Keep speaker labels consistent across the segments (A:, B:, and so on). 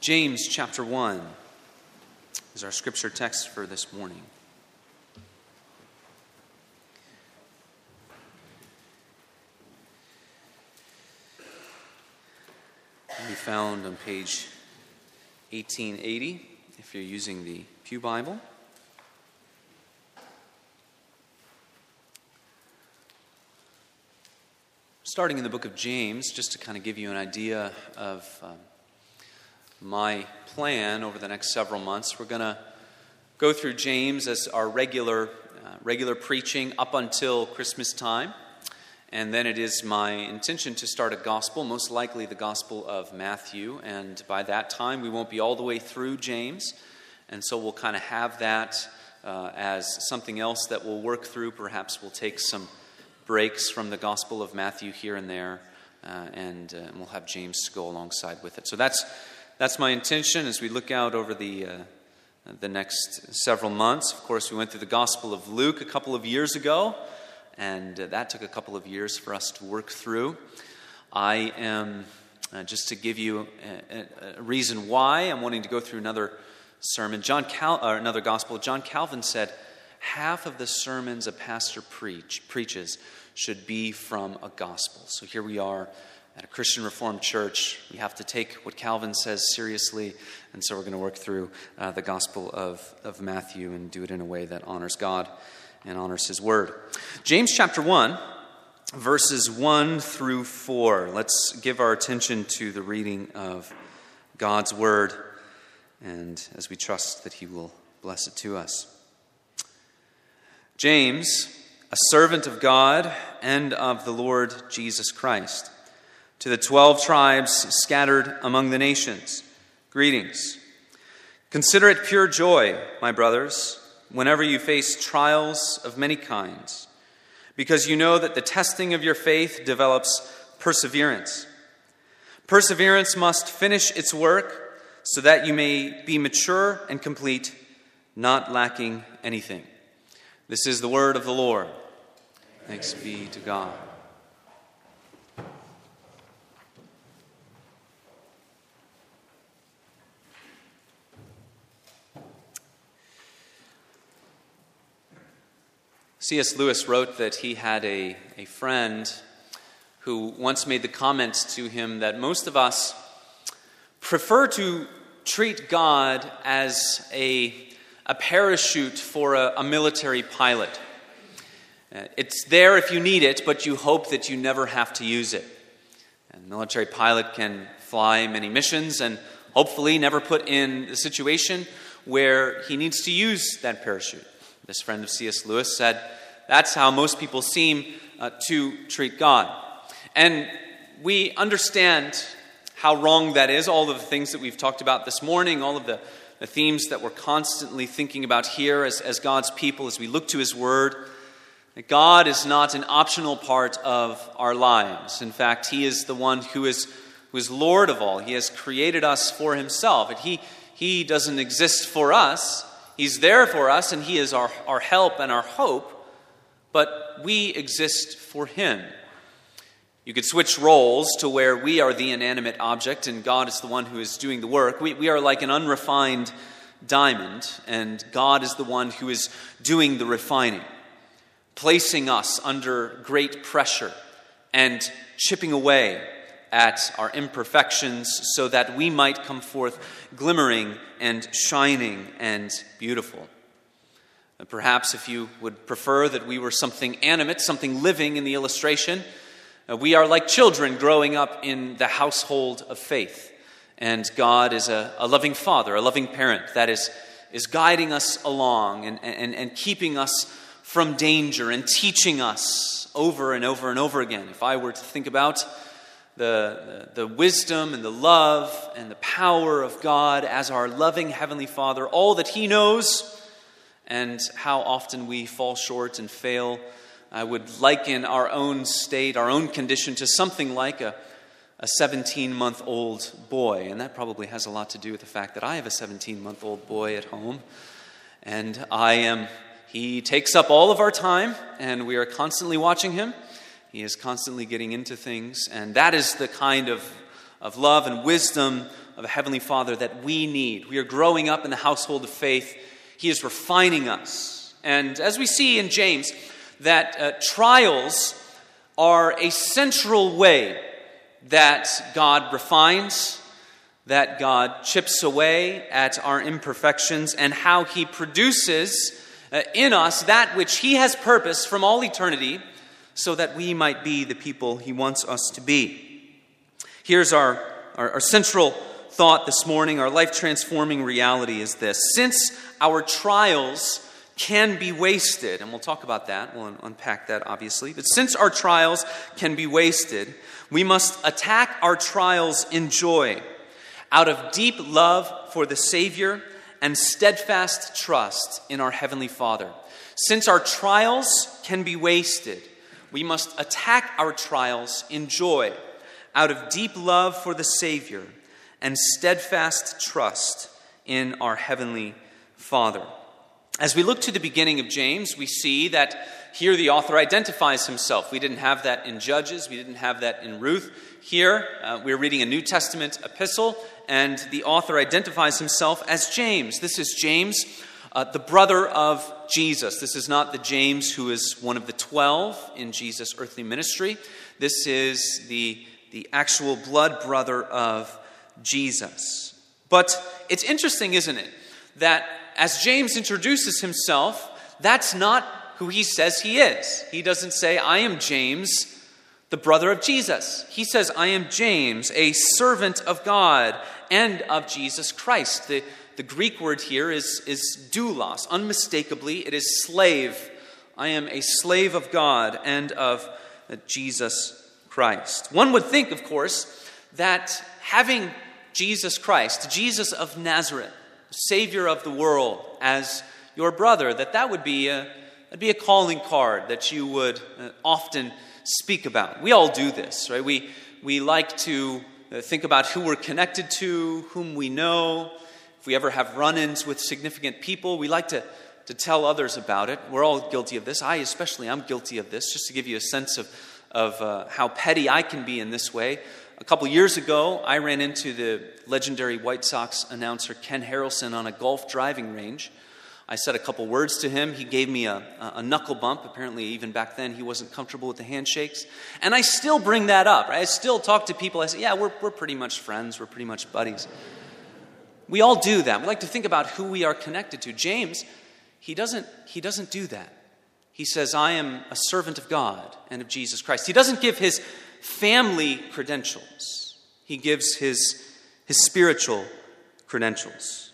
A: James chapter 1 is our scripture text for this morning. Can be found on page 1880 if you're using the Pew Bible. Starting in the book of James, just to kind of give you an idea of um, my plan over the next several months, we're going to go through James as our regular, uh, regular preaching up until Christmas time. And then it is my intention to start a gospel, most likely the gospel of Matthew. And by that time, we won't be all the way through James. And so we'll kind of have that uh, as something else that we'll work through. Perhaps we'll take some breaks from the gospel of Matthew here and there, uh, and, uh, and, we'll have James go alongside with it. So that's, that's my intention as we look out over the, uh, the next several months. Of course, we went through the gospel of Luke a couple of years ago and uh, that took a couple of years for us to work through. I am, uh, just to give you a, a, reason why I'm wanting to go through another sermon, John Cal- or another gospel, John Calvin said, half of the sermons a pastor preach, preaches should be from a gospel. So here we are at a Christian Reformed church. We have to take what Calvin says seriously, and so we're going to work through uh, the gospel of, of Matthew and do it in a way that honors God and honors his word. James chapter 1, verses 1 through 4. Let's give our attention to the reading of God's word, and as we trust that he will bless it to us. James, a servant of God and of the Lord Jesus Christ, to the twelve tribes scattered among the nations, greetings. Consider it pure joy, my brothers whenever you face trials of many kinds, because you know that the testing of your faith develops perseverance. Perseverance must finish its work so that you may be mature and complete, not lacking anything. This is the word of the Lord. Thanks be to God. C.S. Lewis wrote that he had a, a friend who once made the comment to him that most of us prefer to treat God as a, a parachute for a, a military pilot. Uh, it's there if you need it, but you hope that you never have to use it. And a military pilot can fly many missions and hopefully never put in the situation where he needs to use that parachute. This friend of C.S. Lewis said, That's how most people seem uh, to treat God. And we understand how wrong that is, all of the things that we've talked about this morning, all of the, the themes that we're constantly thinking about here as, as God's people as we look to His Word. That God is not an optional part of our lives. In fact, He is the one who is, who is Lord of all. He has created us for Himself. And He, he doesn't exist for us, He's there for us and He is our, our help and our hope, but we exist for Him. You could switch roles to where we are the inanimate object and God is the one who is doing the work. We, we are like an unrefined diamond, and God is the one who is doing the refining, placing us under great pressure and chipping away at our imperfections so that we might come forth glimmering and shining and beautiful. And perhaps if you would prefer that we were something animate, something living in the illustration, uh, we are like children growing up in the household of faith. And God is a, a loving father, a loving parent that is, is guiding us along and, and, and keeping us from danger and teaching us over and over and over again. If I were to think about the, the, wisdom and the love and the power of God as our loving Heavenly Father, all that He knows, and how often we fall short and fail. I would liken our own state, our own condition, to something like a, a 17 month old boy. And that probably has a lot to do with the fact that I have a 17 month old boy at home. And I am, he takes up all of our time, and we are constantly watching him. He is constantly getting into things, and that is the kind of, of love and wisdom of a Heavenly Father that we need. We are growing up in the household of faith. He is refining us. And as we see in James, that uh, trials are a central way that God refines, that God chips away at our imperfections, and how He produces uh, in us that which He has purposed from all eternity so that we might be the people He wants us to be. Here's our, our, our central thought this morning, our life transforming reality is this. Since our trials can be wasted, and we'll talk about that, we'll unpack that obviously, but since our trials can be wasted, we must attack our trials in joy out of deep love for the Savior and steadfast trust in our Heavenly Father. Since our trials can be wasted, we must attack our trials in joy out of deep love for the Savior and steadfast trust in our Heavenly Father. As we look to the beginning of James, we see that here the author identifies himself. We didn't have that in Judges, we didn't have that in Ruth. Here, uh, we're reading a New Testament epistle, and the author identifies himself as James. This is James, uh, the brother of Jesus. This is not the James who is one of the twelve in Jesus' earthly ministry. This is the, the actual blood brother of Jesus. But it's interesting, isn't it, that as James introduces himself, that's not who he says he is. He doesn't say, I am James, the brother of Jesus. He says, I am James, a servant of God and of Jesus Christ. The, the Greek word here is, is doulos. Unmistakably, it is slave. I am a slave of God and of Jesus Christ. One would think, of course, that having Jesus Christ, Jesus of Nazareth, Savior of the world, as your brother, that that would be a, that'd be a calling card that you would uh, often speak about. We all do this, right? We, we like to uh, think about who we're connected to, whom we know. We ever have run ins with significant people, we like to, to tell others about it. We're all guilty of this. I, especially, I'm guilty of this, just to give you a sense of, of uh, how petty I can be in this way. A couple years ago, I ran into the legendary White Sox announcer Ken Harrelson on a golf driving range. I said a couple words to him. He gave me a, a, knuckle bump. Apparently, even back then, he wasn't comfortable with the handshakes. And I still bring that up. Right? I still talk to people. I say, yeah, we're, we're pretty much friends. We're pretty much buddies. We all do that. We like to think about who we are connected to. James, he doesn't, he doesn't do that. He says, I am a servant of God and of Jesus Christ. He doesn't give his family credentials, he gives his, his spiritual credentials.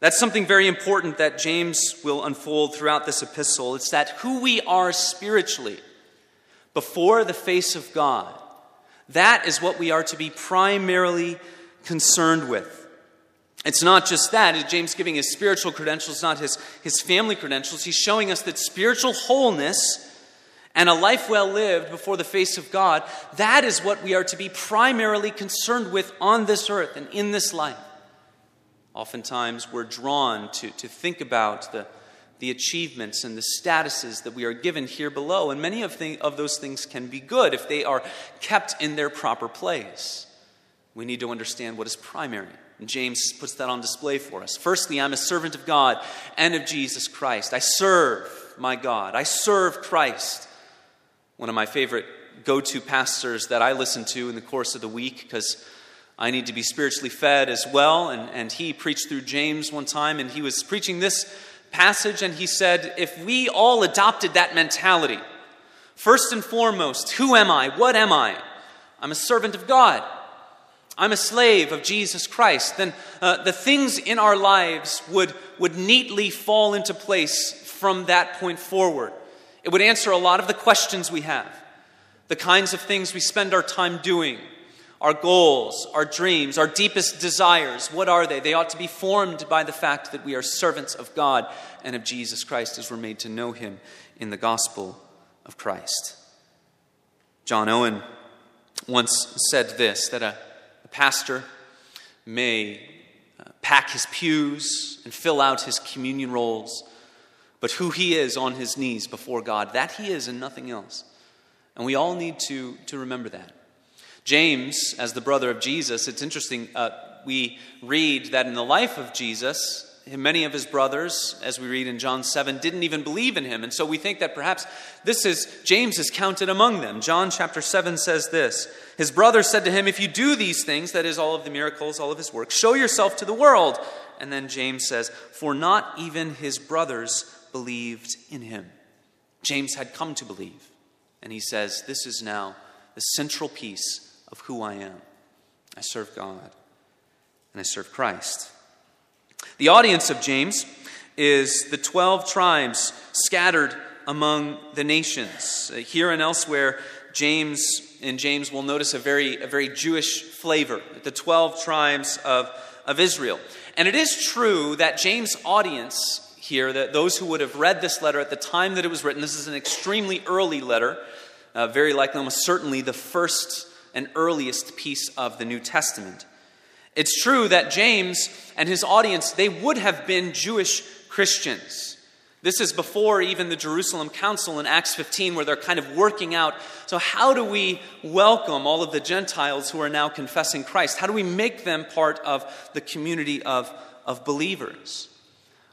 A: That's something very important that James will unfold throughout this epistle. It's that who we are spiritually before the face of God, that is what we are to be primarily concerned with. It's not just that. James giving his spiritual credentials, not his, his family credentials. He's showing us that spiritual wholeness and a life well lived before the face of God, that is what we are to be primarily concerned with on this earth and in this life. Oftentimes, we're drawn to, to think about the, the achievements and the statuses that we are given here below, and many of, the, of those things can be good if they are kept in their proper place. We need to understand what is primary. And James puts that on display for us. Firstly, I'm a servant of God and of Jesus Christ. I serve my God, I serve Christ one of my favorite go to pastors that I listen to in the course of the week because I need to be spiritually fed as well. And, and he preached through James one time, and he was preaching this passage, and he said, If we all adopted that mentality, first and foremost, who am I? What am I? I'm a servant of God. I'm a slave of Jesus Christ. Then uh, the things in our lives would, would neatly fall into place from that point forward. It would answer a lot of the questions we have, the kinds of things we spend our time doing, our goals, our dreams, our deepest desires. What are they? They ought to be formed by the fact that we are servants of God and of Jesus Christ as we're made to know Him in the gospel of Christ. John Owen once said this that a, a pastor may uh, pack his pews and fill out his communion rolls but who he is on his knees before God. That he is and nothing else. And we all need to, to remember that. James, as the brother of Jesus, it's interesting. Uh, we read that in the life of Jesus, many of his brothers, as we read in John 7, didn't even believe in him. And so we think that perhaps this is, James is counted among them. John chapter 7 says this His brothers said to him, If you do these things, that is, all of the miracles, all of his work, show yourself to the world. And then James says, For not even his brothers believed in him. James had come to believe. And he says, This is now the central piece of who I am. I serve God and I serve Christ. The audience of James is the 12 tribes scattered among the nations. Uh, here and elsewhere, James and James will notice a very, a very Jewish flavor, the 12 tribes of, of Israel. And it is true that James' audience here, that those who would have read this letter at the time that it was written, this is an extremely early letter, uh, very likely, almost certainly the first and earliest piece of the New Testament. It's true that James and his audience, they would have been Jewish Christians. This is before even the Jerusalem Council in Acts 15, where they're kind of working out. So, how do we welcome all of the Gentiles who are now confessing Christ? How do we make them part of the community of, of believers?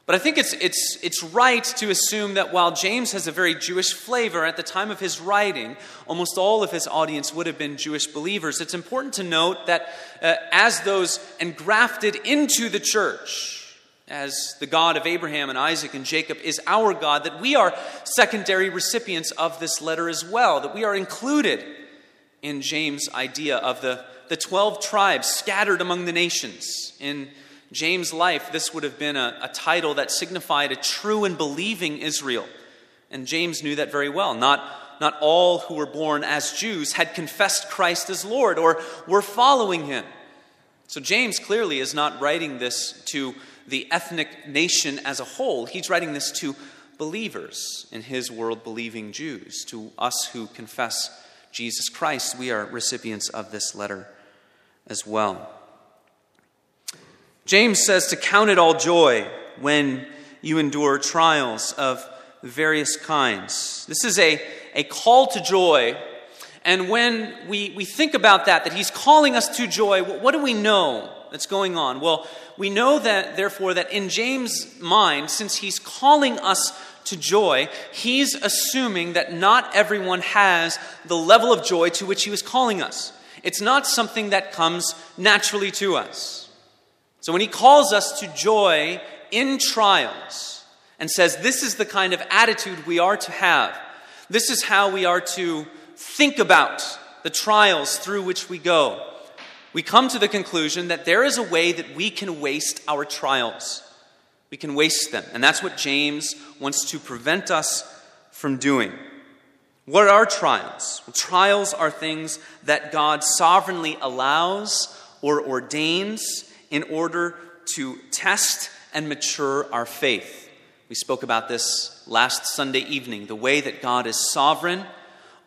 A: But I think it's, it's, it's right to assume that while James has a very Jewish flavor, at the time of his writing, almost all of his audience would have been Jewish believers. It's important to note that uh, as those engrafted into the church, as the God of Abraham and Isaac and Jacob is our God, that we are secondary recipients of this letter as well, that we are included in James' idea of the, the 12 tribes scattered among the nations in James' life, this would have been a, a title that signified a true and believing Israel. And James knew that very well. Not, not all who were born as Jews had confessed Christ as Lord or were following him. So James clearly is not writing this to the ethnic nation as a whole. He's writing this to believers in his world, believing Jews, to us who confess Jesus Christ. We are recipients of this letter as well. James says to count it all joy when you endure trials of various kinds. This is a, a call to joy. And when we, we think about that, that he's calling us to joy, what, what do we know that's going on? Well, we know that, therefore, that in James' mind, since he's calling us to joy, he's assuming that not everyone has the level of joy to which he was calling us. It's not something that comes naturally to us. So when he calls us to joy in trials and says this is the kind of attitude we are to have, this is how we are to think about the trials through which we go, we come to the conclusion that there is a way that we can waste our trials. We can waste them. And that's what James wants to prevent us from doing. What are trials? Well, trials are things that God sovereignly allows or ordains in order to test and mature our faith. We spoke about this last Sunday evening the way that God is sovereign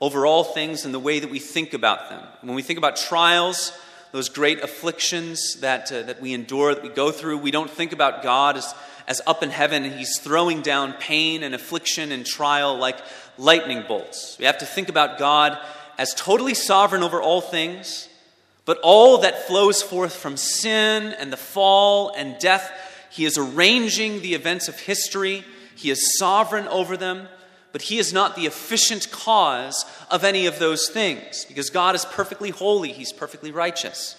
A: over all things and the way that we think about them. When we think about trials, those great afflictions that, uh, that we endure, that we go through, we don't think about God as, as up in heaven and He's throwing down pain and affliction and trial like lightning bolts. We have to think about God as totally sovereign over all things but all that flows forth from sin and the fall and death, he is arranging the events of history. He is sovereign over them, but he is not the efficient cause of any of those things because God is perfectly holy, he's perfectly righteous.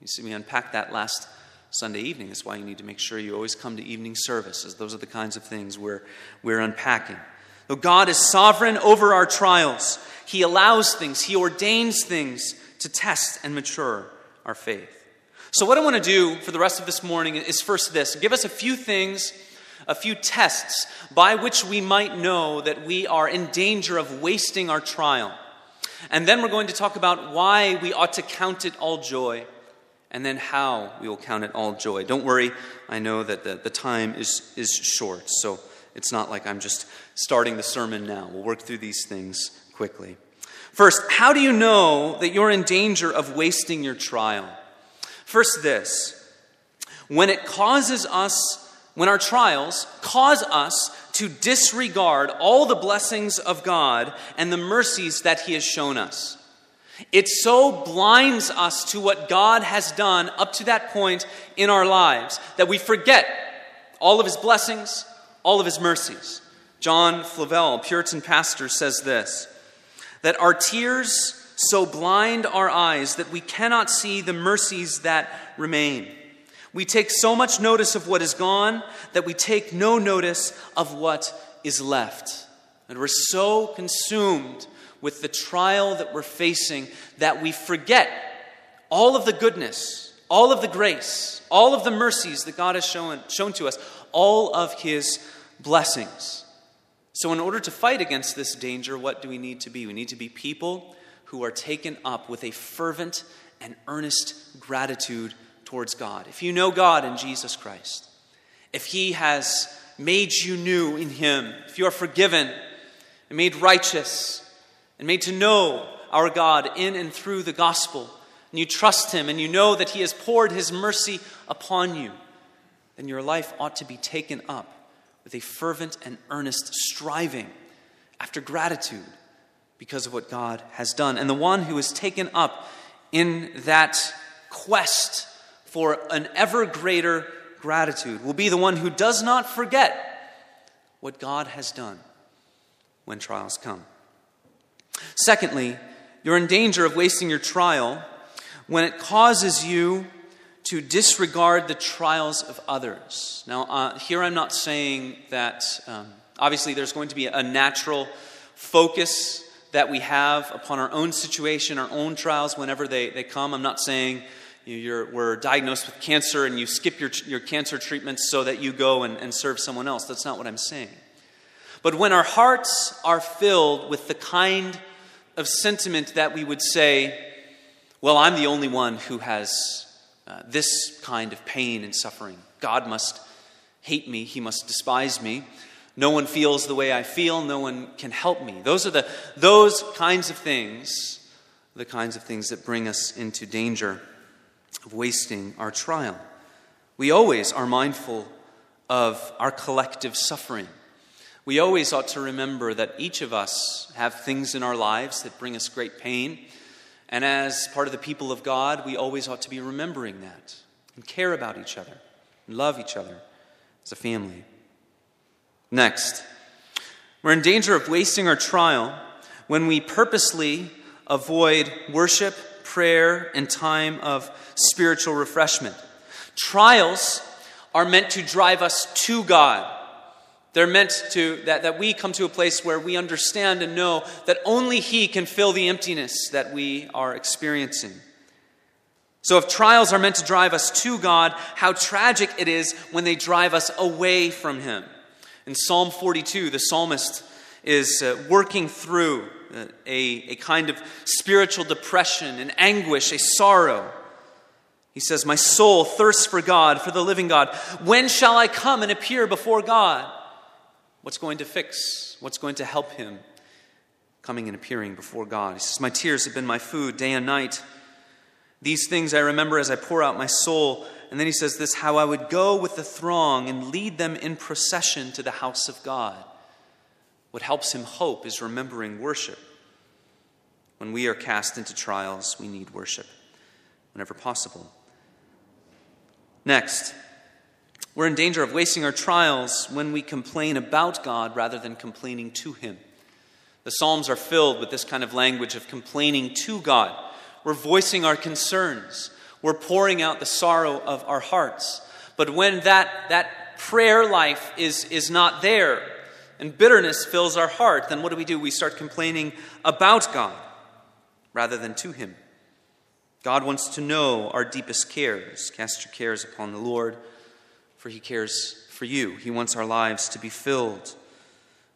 A: You see, we unpacked that last Sunday evening. That's why you need to make sure you always come to evening services. Those are the kinds of things we're, we're unpacking. Though God is sovereign over our trials, He allows things, He ordains things to test and mature our faith. So, what I want to do for the rest of this morning is first this give us a few things, a few tests by which we might know that we are in danger of wasting our trial. And then we're going to talk about why we ought to count it all joy, and then how we will count it all joy. Don't worry, I know that the, the time is, is short, so it's not like I'm just starting the sermon now. We'll work through these things quickly. First, how do you know that you're in danger of wasting your trial? First, this when it causes us, when our trials cause us to disregard all the blessings of God and the mercies that He has shown us. It so blinds us to what God has done up to that point in our lives that we forget all of his blessings, all of his mercies. John Flavel, Puritan pastor, says this that our tears so blind our eyes that we cannot see the mercies that remain. We take so much notice of what is gone that we take no notice of what is left. And we're so consumed with the trial that we're facing that we forget all of the goodness, all of the grace, all of the mercies that God has shown, shown to us, all of His blessings. So, in order to fight against this danger, what do we need to be? We need to be people who are taken up with a fervent and earnest gratitude towards God. If you know God in Jesus Christ, if He has made you new in Him, if you are forgiven and made righteous and made to know our God in and through the gospel, and you trust Him and you know that He has poured His mercy upon you, then your life ought to be taken up with a fervent and earnest striving after gratitude because of what God has done. And the one who is taken up in that quest for an ever greater gratitude will be the one who does not forget what God has done when trials come. Secondly, you're in danger of wasting your trial when it causes you to disregard the trials of others. Now, uh, here I'm not saying that um, obviously there's going to be a natural focus that we have upon our own situation, our own trials whenever they, they come. I'm not saying you we're diagnosed with cancer and you skip your, your cancer treatments so that you go and, and serve someone else. That's not what I'm saying. But when our hearts are filled with the kind of sentiment that we would say, well, I'm the only one who has uh, this kind of pain and suffering. God must hate me, He must despise me. No one feels the way I feel, no one can help me. Those are the those kinds of things, the kinds of things that bring us into danger of wasting our trial. We always are mindful of our collective suffering. We always ought to remember that each of us have things in our lives that bring us great pain. And as part of the people of God, we always ought to be remembering that and care about each other and love each other as a family. Next, we're in danger of wasting our trial when we purposely avoid worship, prayer, and time of spiritual refreshment. Trials are meant to drive us to God. They're meant to, that, that we come to a place where we understand and know that only He can fill the emptiness that we are experiencing. So, if trials are meant to drive us to God, how tragic it is when they drive us away from Him. In Psalm 42, the psalmist is uh, working through uh, a, a kind of spiritual depression, an anguish, a sorrow. He says, My soul thirsts for God, for the living God. When shall I come and appear before God? What's going to fix? What's going to help him coming and appearing before God? He says, My tears have been my food day and night. These things I remember as I pour out my soul. And then he says this how I would go with the throng and lead them in procession to the house of God. What helps him hope is remembering worship. When we are cast into trials, we need worship whenever possible. Next, we're in danger of wasting our trials when we complain about God rather than complaining to Him. The Psalms are filled with this kind of language of complaining to God. We're voicing our concerns. We're pouring out the sorrow of our hearts. But when that, that prayer life is, is not there and bitterness fills our heart, then what do we do? We start complaining about God rather than to Him. God wants to know our deepest cares. Cast your cares upon the Lord, for He cares for you. He wants our lives to be filled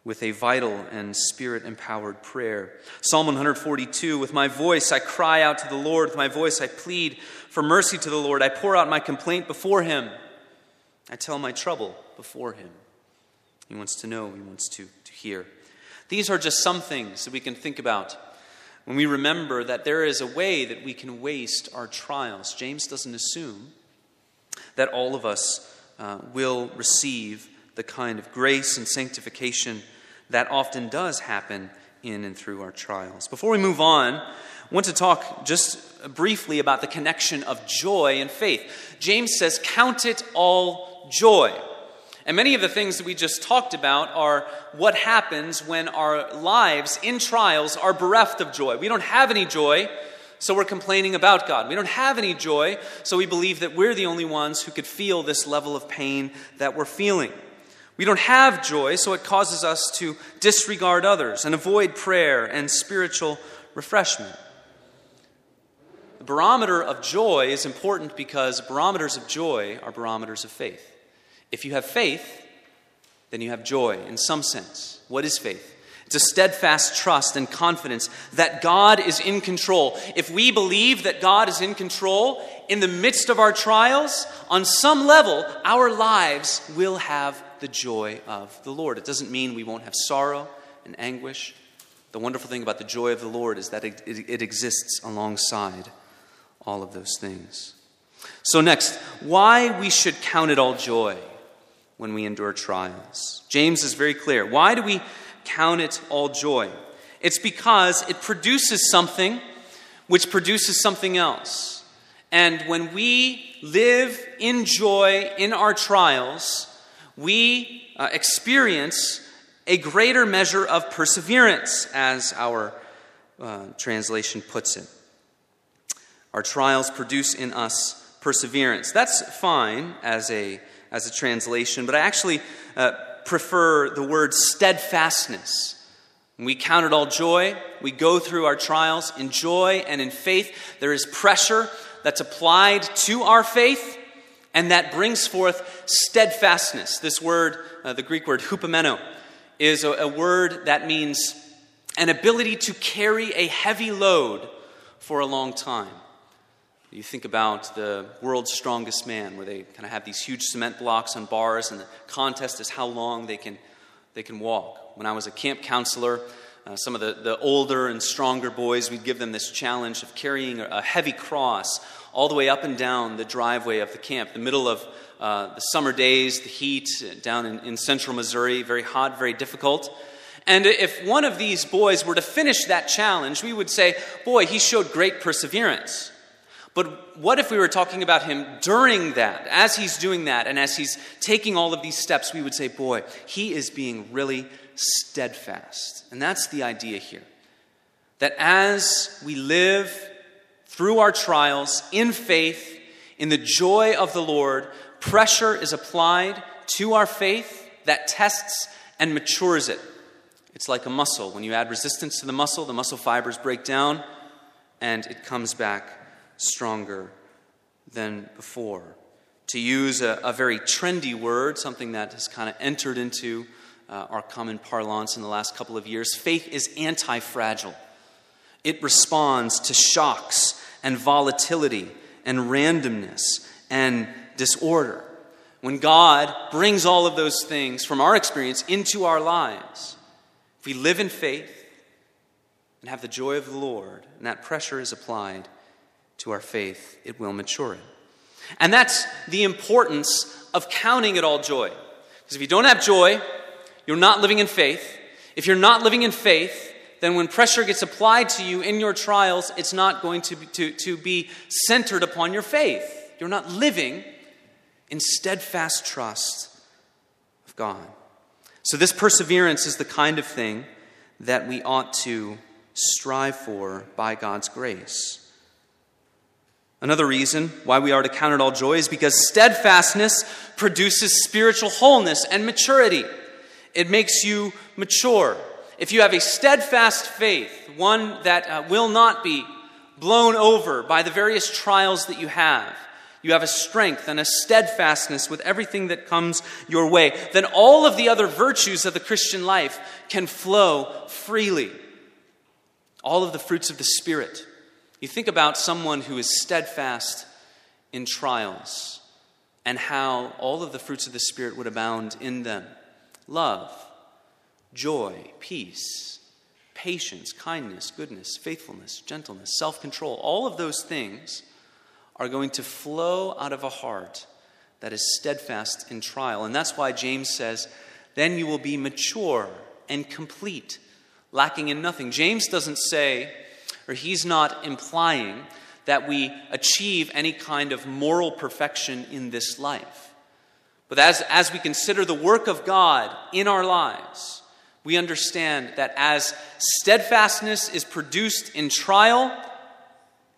A: with a vital and spirit empowered prayer. Psalm 142 With my voice I cry out to the Lord, with my voice I plead for mercy to the Lord. I pour out my complaint before him, I tell my trouble before him. He wants to know, he wants to, to hear. These are just some things that we can think about when we remember that there is a way that we can waste our trials. James doesn't assume that all of us uh, will receive the kind of grace and sanctification that often does happen in and through our trials. Before we move on, I want to talk just briefly about the connection of joy and faith. James says, Count it all joy. And many of the things that we just talked about are what happens when our lives in trials are bereft of joy. We don't have any joy, so we're complaining about God. We don't have any joy, so we believe that we're the only ones who could feel this level of pain that we're feeling. We don't have joy, so it causes us to disregard others and avoid prayer and spiritual refreshment. The barometer of joy is important because barometers of joy are barometers of faith. If you have faith, then you have joy in some sense. What is faith? A steadfast trust and confidence that God is in control. If we believe that God is in control in the midst of our trials, on some level, our lives will have the joy of the Lord. It doesn't mean we won't have sorrow and anguish. The wonderful thing about the joy of the Lord is that it, it, it exists alongside all of those things. So, next, why we should count it all joy when we endure trials. James is very clear. Why do we count it all joy? It's because it produces something which produces something else. And when we live in joy in our trials, we uh, experience a greater measure of perseverance, as our uh, translation puts it. Our trials produce in us perseverance. That's fine as a as a translation, but I actually uh, prefer the word steadfastness. We count it all joy, we go through our trials in joy and in faith. There is pressure that's applied to our faith, and that brings forth steadfastness. This word, uh, the Greek word hupomeno, is a, a word that means an ability to carry a heavy load for a long time. You think about the world's strongest man, where they kind of have these huge cement blocks on bars, and the contest is how long they can, they can walk. When I was a camp counselor, uh, some of the, the older and stronger boys, we'd give them this challenge of carrying a heavy cross all the way up and down the driveway of the camp, the middle of uh, the summer days, the heat uh, down in, in central Missouri, very hot, very difficult. And if one of these boys were to finish that challenge, we would say, Boy, he showed great perseverance. But what if we were talking about him during that, as he's doing that, and as he's taking all of these steps, we would say, boy, he is being really steadfast. And that's the idea here. That as we live through our trials in faith, in the joy of the Lord, pressure is applied to our faith that tests and matures it. It's like a muscle. When you add resistance to the muscle, the muscle fibers break down and it comes back stronger than before. To use a, a very trendy word, something that has kind of entered into uh, our common parlance in the last couple of years, faith is anti fragile. It responds to shocks and volatility and randomness and disorder. When God brings all of those things from our experience into our lives, if we live in faith and have the joy of the Lord, and that pressure is applied, to our faith, it will mature it. And that's the importance of counting it all joy. Because if you don't have joy, you're not living in faith. If you're not living in faith, then when pressure gets applied to you in your trials, it's not going to be, to, to be centered upon your faith. You're not living in steadfast trust of God. So, this perseverance is the kind of thing that we ought to strive for by God's grace. Another reason why we are to count it all joy is because steadfastness produces spiritual wholeness and maturity. It makes you mature. If you have a steadfast faith, one that uh, will not be blown over by the various trials that you have, you have a strength and a steadfastness with everything that comes your way, then all of the other virtues of the Christian life can flow freely. All of the fruits of the Spirit you think about someone who is steadfast in trials and how all of the fruits of the Spirit would abound in them love, joy, peace, patience, kindness, goodness, faithfulness, gentleness, self control. All of those things are going to flow out of a heart that is steadfast in trial. And that's why James says, then you will be mature and complete, lacking in nothing. James doesn't say, or he's not implying that we achieve any kind of moral perfection in this life. But as, as we consider the work of God in our lives, we understand that as steadfastness is produced in trial,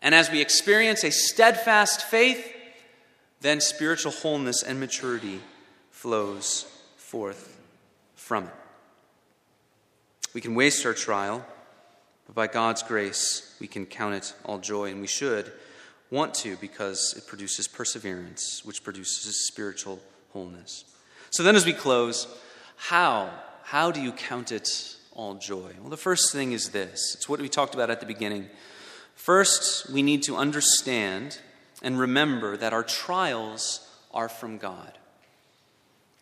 A: and as we experience a steadfast faith, then spiritual wholeness and maturity flows forth from it. We can waste our trial, but by God's grace, we can count it all joy, and we should want to because it produces perseverance, which produces spiritual wholeness. So then, as we close, how? How do you count it all joy? Well, the first thing is this it's what we talked about at the beginning. First, we need to understand and remember that our trials are from God.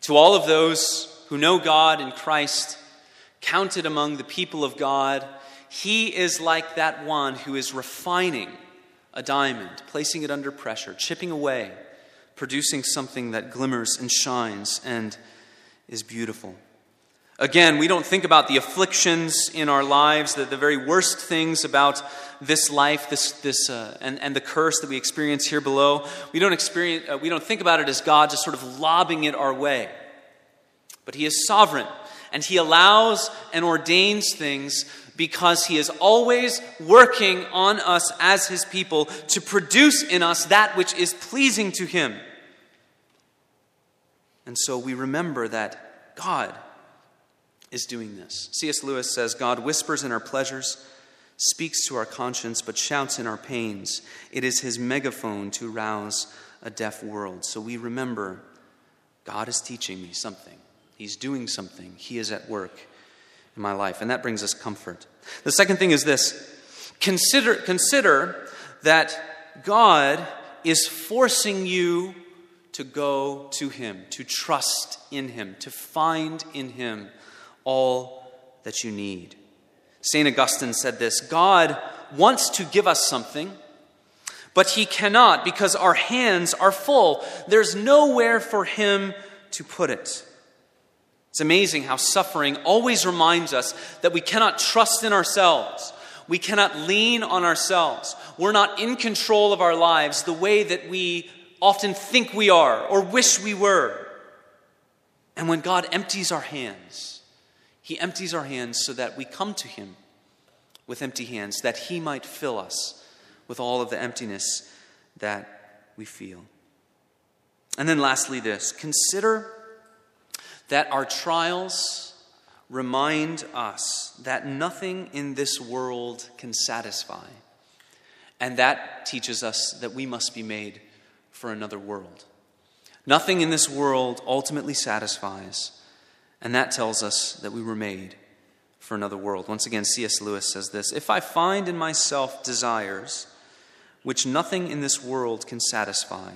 A: To all of those who know God in Christ, counted among the people of God, he is like that one who is refining a diamond, placing it under pressure, chipping away, producing something that glimmers and shines and is beautiful. Again, we don't think about the afflictions in our lives, the, the very worst things about this life, this, this, uh, and, and the curse that we experience here below. We don't, experience, uh, we don't think about it as God just sort of lobbing it our way. But He is sovereign and He allows and ordains things because He is always working on us as His people to produce in us that which is pleasing to Him. And so we remember that God is doing this. C.S. Lewis says God whispers in our pleasures, speaks to our conscience, but shouts in our pains. It is His megaphone to rouse a deaf world. So we remember God is teaching me something. He's doing something. He is at work in my life. And that brings us comfort. The second thing is this consider, consider that God is forcing you to go to Him, to trust in Him, to find in Him all that you need. St. Augustine said this God wants to give us something, but He cannot because our hands are full. There's nowhere for Him to put it. It's amazing how suffering always reminds us that we cannot trust in ourselves. We cannot lean on ourselves. We're not in control of our lives the way that we often think we are or wish we were. And when God empties our hands, He empties our hands so that we come to Him with empty hands, that He might fill us with all of the emptiness that we feel. And then, lastly, this consider that our trials remind us that nothing in this world can satisfy. And that teaches us that we must be made for another world. Nothing in this world ultimately satisfies, and that tells us that we were made for another world. Once again, C.S. Lewis says this If I find in myself desires which nothing in this world can satisfy,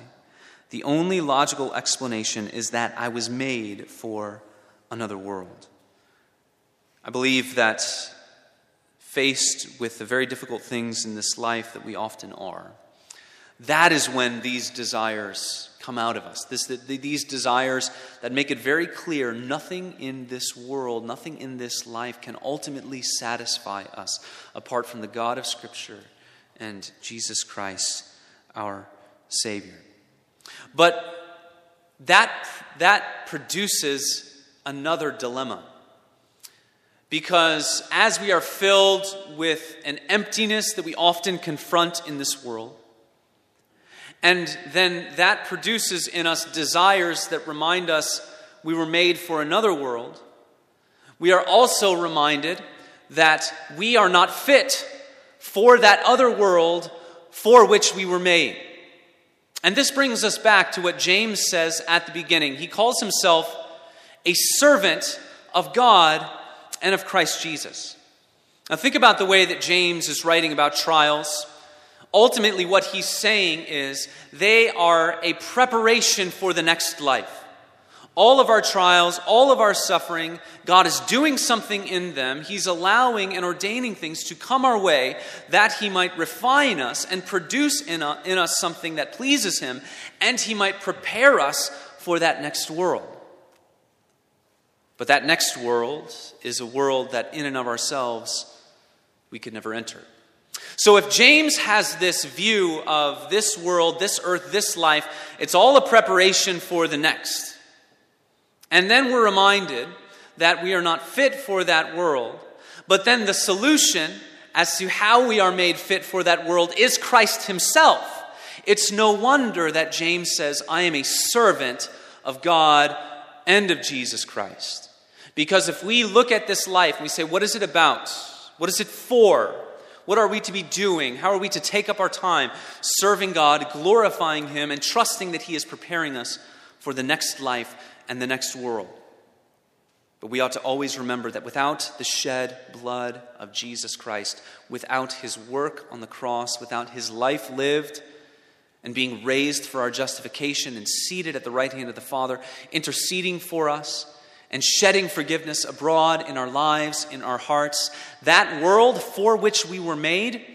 A: the only logical explanation is that I was made for another world. I believe that faced with the very difficult things in this life that we often are, that is when these desires come out of us. This, the, these desires that make it very clear nothing in this world, nothing in this life can ultimately satisfy us apart from the God of Scripture and Jesus Christ, our Savior. But that, that produces another dilemma. Because as we are filled with an emptiness that we often confront in this world, and then that produces in us desires that remind us we were made for another world, we are also reminded that we are not fit for that other world for which we were made. And this brings us back to what James says at the beginning. He calls himself a servant of God and of Christ Jesus. Now, think about the way that James is writing about trials. Ultimately, what he's saying is they are a preparation for the next life all of our trials, all of our suffering, God is doing something in them. He's allowing and ordaining things to come our way that He might refine us and produce uh, in, us something that pleases Him, and He might prepare us for that next world. But that next world is a world that, in and of ourselves, we could never enter. So, if James has this view of this world, this earth, this life, it's all a preparation for the next. And then we're reminded that we are not fit for that world. But then the solution as to how we are made fit for that world is Christ Himself. It's no wonder that James says, I am a servant of God and of Jesus Christ. Because if we look at this life and we say, what is it about? What is it for? What are we to be doing? How are we to take up our time serving God, glorifying Him, and trusting that He is preparing us for the next life and the next world? But we ought to always remember that without the shed blood of Jesus Christ, without His work on the cross, without His life lived, and being raised for our justification and seated at the right hand of the Father, interceding for us and shedding forgiveness abroad in our lives, in our hearts. That world for which we were made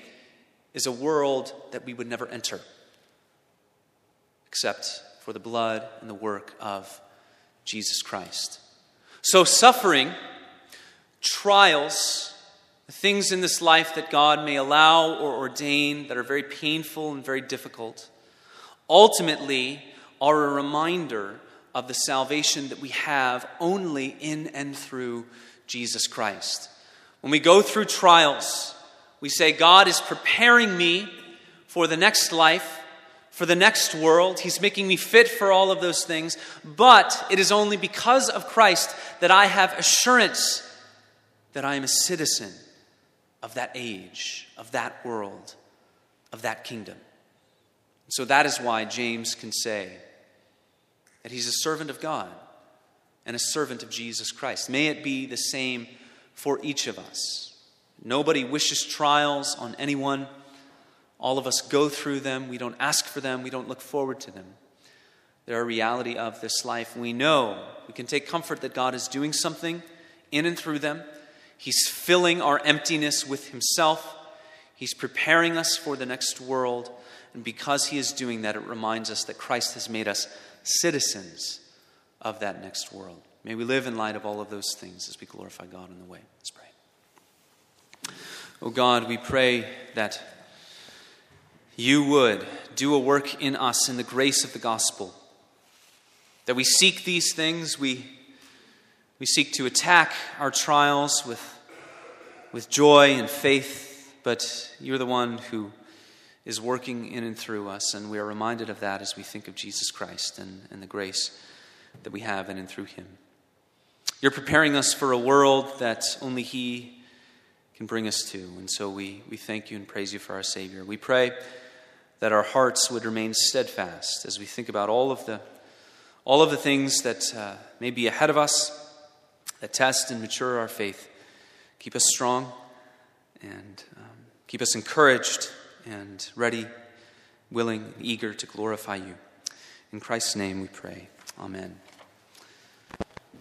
A: is a world that we would never enter except for the blood and the work of Jesus Christ. So, suffering, trials, things in this life that God may allow or ordain that are very painful and very difficult, ultimately are a reminder of the salvation that we have only in and through Jesus Christ. When we go through trials, we say, God is preparing me for the next life, for the next world. He's making me fit for all of those things. But it is only because of Christ that I have assurance that I am a citizen of that age, of that world, of that kingdom. So that is why James can say, that he's a servant of God and a servant of Jesus Christ. May it be the same for each of us. Nobody wishes trials on anyone. All of us go through them. We don't ask for them, we don't look forward to them. They're a reality of this life. We know, we can take comfort that God is doing something in and through them. He's filling our emptiness with Himself. He's preparing us for the next world. And because He is doing that, it reminds us that Christ has made us citizens of that next world. May we live in light of all of those things as we glorify God in the way. Let's pray. Oh God, we pray that you would do a work in us in the grace of the gospel. That we seek these things, we, we seek to attack our trials with, with joy and faith, but you're the one who is working in and through us, and we are reminded of that as we think of Jesus Christ and, and the grace that we have in and through him. You're preparing us for a world that only He can bring us to, and so we, we thank you and praise you for our Savior. We pray that our hearts would remain steadfast as we think about all of the, all of the things that uh, may be ahead of us that test and mature our faith. Keep us strong and um, keep us encouraged and ready, willing, eager to glorify you. In Christ's name we pray. Amen.